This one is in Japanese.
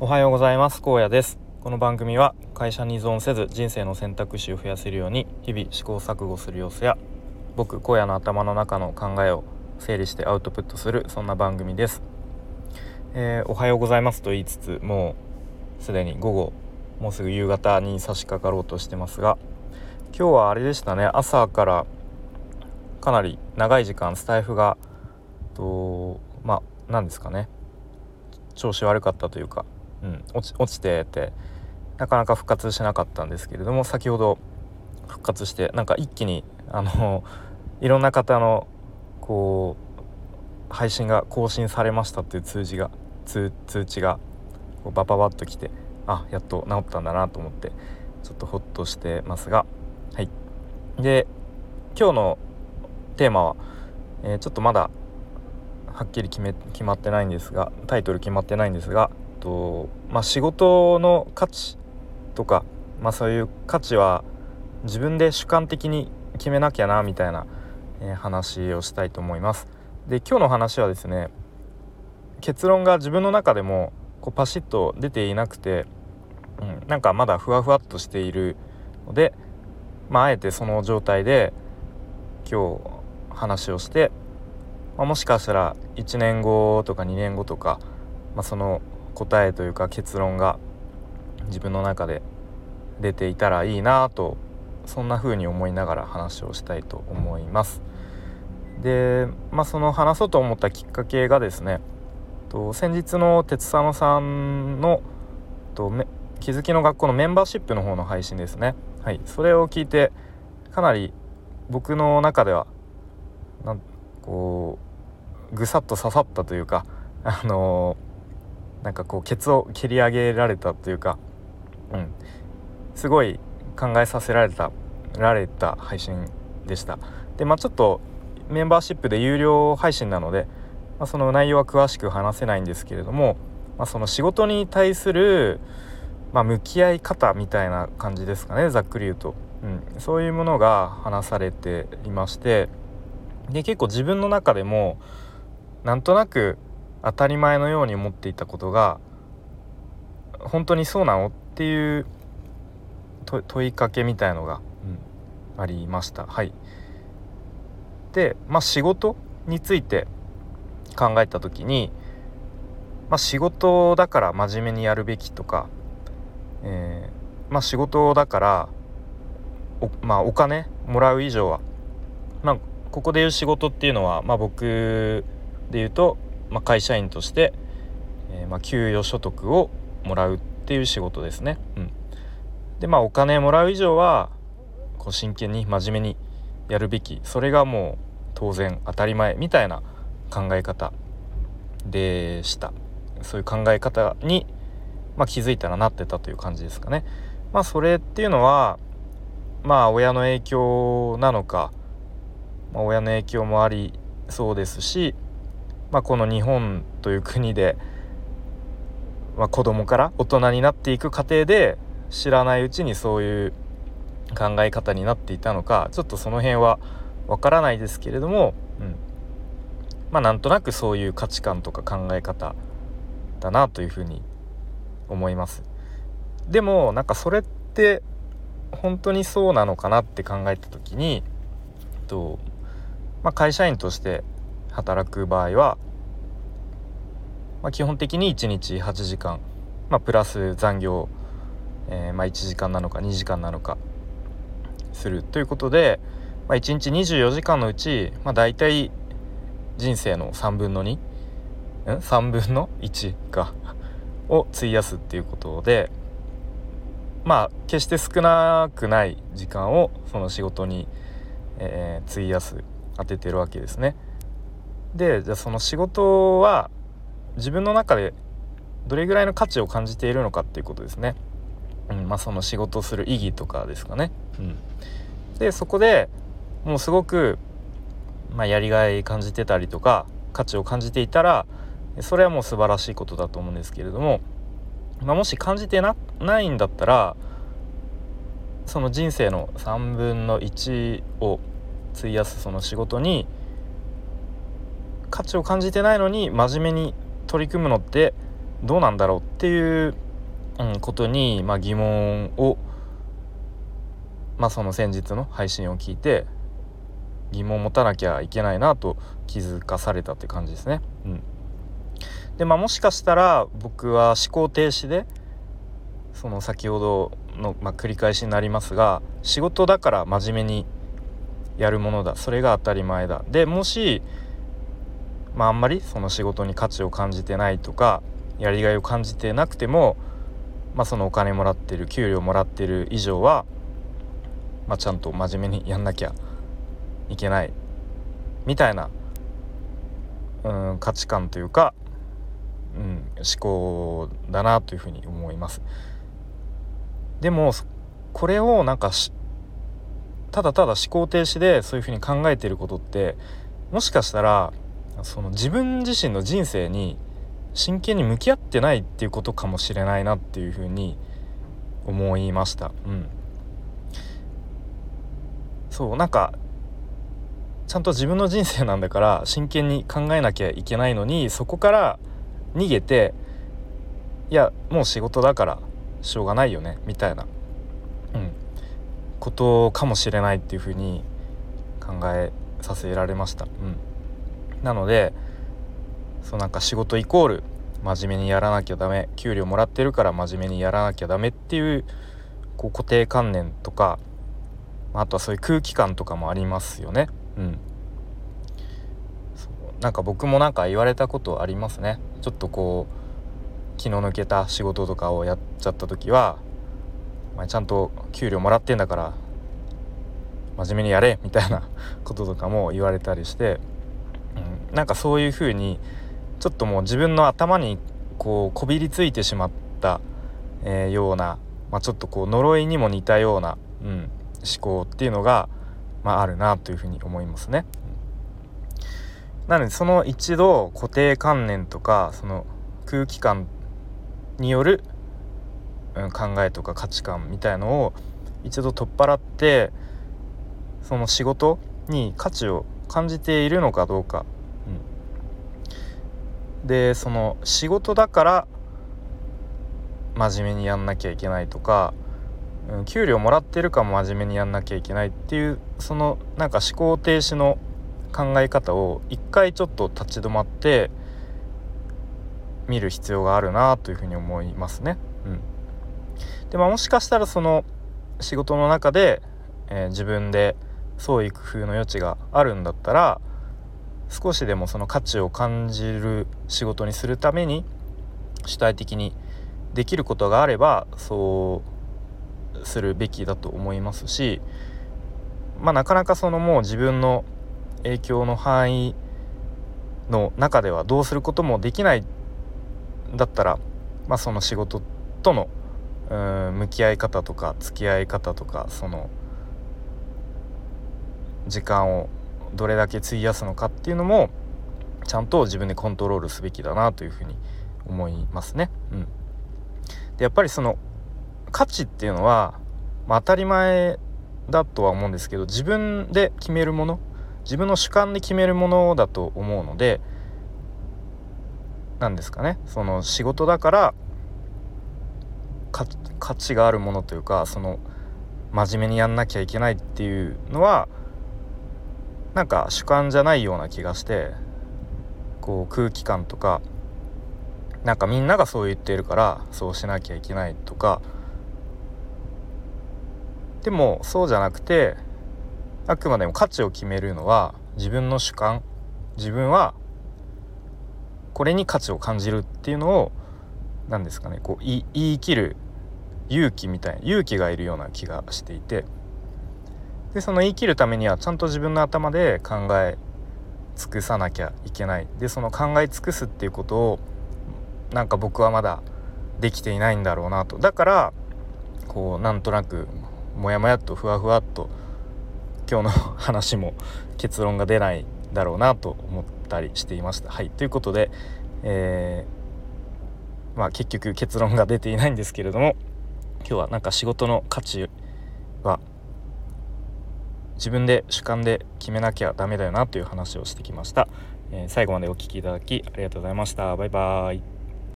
おはようございます。高野です。この番組は会社に依存せず人生の選択肢を増やせるように日々試行錯誤する様子や僕荒野の頭の中の考えを整理してアウトプットするそんな番組です、えー、おはようございますと言いつつもうすでに午後もうすぐ夕方に差し掛かろうとしてますが今日はあれでしたね。朝からかなり長い時間スタイフがとまあ何ですかね。調子悪かったというかうん、落ち落ちててなかなか復活しなかったんですけれども先ほど復活してなんか一気にあの いろんな方のこう配信が更新されましたっていう通知が通知がこうバババッときてあやっと治ったんだなと思ってちょっとホッとしてますがはい。で今日のテーマは、えー、ちょっとまだはっきり決め決まってないんですがタイトル決まってないんですがとまあ、仕事の価値とか、まあ、そういう価値は自分で主観的に決めなきゃなみたいな、えー、話をしたいと思います。で今日の話はですね結論が自分の中でもこうパシッと出ていなくて、うん、なんかまだふわふわっとしているので、まあ、あえてその状態で今日話をして、まあ、もしかしたら1年後とか2年後とか、まあ、その答えというか結論が自分の中で出ていたらいいなとそんな風に思いながら話をしたいと思います。で、まあ、その話そうと思ったきっかけがですねと先日の鉄佐野さんのと気づきの学校のメンバーシップの方の配信ですね。はい、それを聞いてかなり僕の中ではなんこうぐさっと刺さったというかあのーなんかこうケツを蹴り上げられたというか、うん、すごい考えさせられたられた配信でした。でまあちょっとメンバーシップで有料配信なので、まあ、その内容は詳しく話せないんですけれども、まあ、その仕事に対する、まあ、向き合い方みたいな感じですかねざっくり言うと、うん、そういうものが話されていましてで結構自分の中でもなんとなく当たり前のように思っていたことが本当にそうなの？っていう問いかけみたいのが、うん、ありました。はい、で、まあ、仕事について考えた時に、まあ、仕事だから真面目にやるべきとか、えー、まあ、仕事だからお,、まあ、お金もらう以上は、まあ、ここで言う仕事っていうのは、まあ、僕で言うとまあ、会社員として、えー、まあ、給与所得をもらうっていう仕事ですね。うん、でまあお金もらう以上はこう真剣に真面目にやるべきそれがもう当然当たり前みたいな考え方でしたそういう考え方に、まあ、気づいたらなってたという感じですかね。まあそれっていうのはまあ親の影響なのか、まあ、親の影響もありそうですしまあ、この日本という国で、まあ、子供から大人になっていく過程で知らないうちにそういう考え方になっていたのかちょっとその辺はわからないですけれども、うん、まあなんとなくそういう価値観とか考え方だなというふうに思います。でもなんかそれって本当にそうなのかなって考えた時にと、まあ、会社員として働く場合は、まあ、基本的に1日8時間、まあ、プラス残業、えー、まあ、1時間なのか2時間なのかするということで、まあ、1日24時間のうち、まあ、大体人生の3分の 2? ん？3分の1か を費やすっていうことでまあ決して少なくない時間をその仕事に、えー、費やす当ててるわけですね。でじゃあその仕事は自分の中でどれぐらいの価値を感じているのかっていうことですね。うんまあ、その仕事する意義とかですかね。うん、でそこでもうすごく、まあ、やりがい感じてたりとか価値を感じていたらそれはもう素晴らしいことだと思うんですけれども、まあ、もし感じてなないんだったらその人生の3分の1を費やすその仕事に価値を感じてないのに真面目に取り組むのってどうなんだろうっていう、うん、ことに、まあ、疑問を、まあ、その先日の配信を聞いて疑問を持たなきゃいけないなと気づかされたって感じですね。うん、でまあもしかしたら僕は思考停止でその先ほどの、まあ、繰り返しになりますが仕事だから真面目にやるものだ。それが当たり前だ。でもし、まあ、あんまりその仕事に価値を感じてないとかやりがいを感じてなくても、まあ、そのお金もらってる給料もらってる以上は、まあ、ちゃんと真面目にやんなきゃいけないみたいなうん価値観というか、うん、思考だなというふうに思います。でもこれをなんかただただ思考停止でそういうふうに考えてることってもしかしたらその自分自身の人生に真剣に向き合ってないっていうことかもしれないなっていうふうに思いました。うん、そうなんかちゃんと自分の人生なんだから真剣に考えなきゃいけないのにそこから逃げていやもう仕事だからしょうがないよねみたいな、うん、ことかもしれないっていうふうに考えさせられました。うん、なのでそうなんか仕事イコール真面目にやらなきゃダメ給料もらってるから真面目にやらなきゃダメっていうこう固定観念とかあとはそういう空気感とかもありますよね。うん、なんか僕もなんか言われたことありますね。ちょっとこう気の抜けた仕事とかをやっちゃった時は「お前ちゃんと給料もらってんだから真面目にやれ」みたいなこととかも言われたりして、なんかそういうふうにちょっともう自分の頭にこうこびりついてしまった、えー、ような、まあ、ちょっとこう呪いにも似たような、うん、思考っていうのが、まあ、あるなというふうに思いますね。なのでその一度固定観念とかその空気感による、うん、考えとか価値観みたいのを一度取っ払ってその仕事に価値を感じているのかどうかでその仕事だから真面目にやんなきゃいけないとか、うん、給料もらってるかも真面目にやんなきゃいけないっていうそのなんか思考停止の考え方を一回ちょっと立ち止まって見る必要があるなというふうに思いますね。うん、でまあ、もしかしたらその仕事の中で、えー、自分で創意工夫の余地があるんだったら少しでもその価値を感じる仕事にするために主体的にできることがあればそうするべきだと思いますしまあなかなかそのもう自分の影響の範囲の中ではどうすることもできないだったら、まあ、その仕事との向き合い方とか付き合い方とかその時間をどれだけ費やすのかっていうのもちゃんと自分でコントロールすべきだなというふうに思いますね。うん、でやっぱりその価値っていうのは、まあ、当たり前だとは思うんですけど自分で決めるもの自分の主観で決めるものだと思うので何ですかねその仕事だから価値があるものというかその真面目にやんなきゃいけないっていうのはなんか主観じゃないような気がしてこう空気感とかなんかみんながそう言っているからそうしなきゃいけないとか。でもそうじゃなくてあくまでも価値を決めるのは自分の主観。自分はこれに価値を感じるっていうのを何ですかねこう言い切る勇気みたいな勇気がいるような気がしていて。でその言い切るためにはちゃんと自分の頭で考え尽くさなきゃいけない。でその考え尽くすっていうことをなんか僕はまだできていないんだろうなと。だからこうなんとなくモヤモヤっとふわふわっと今日の話も結論が出ないだろうなと思ったりしていました。はい。ということで、えー、まあ、結局結論が出ていないんですけれども今日はなんか仕事の価値は自分で主観で決めなきゃダメだよなという話をしてきました、えー、最後までお聴きいただきありがとうございました。バイバーイ。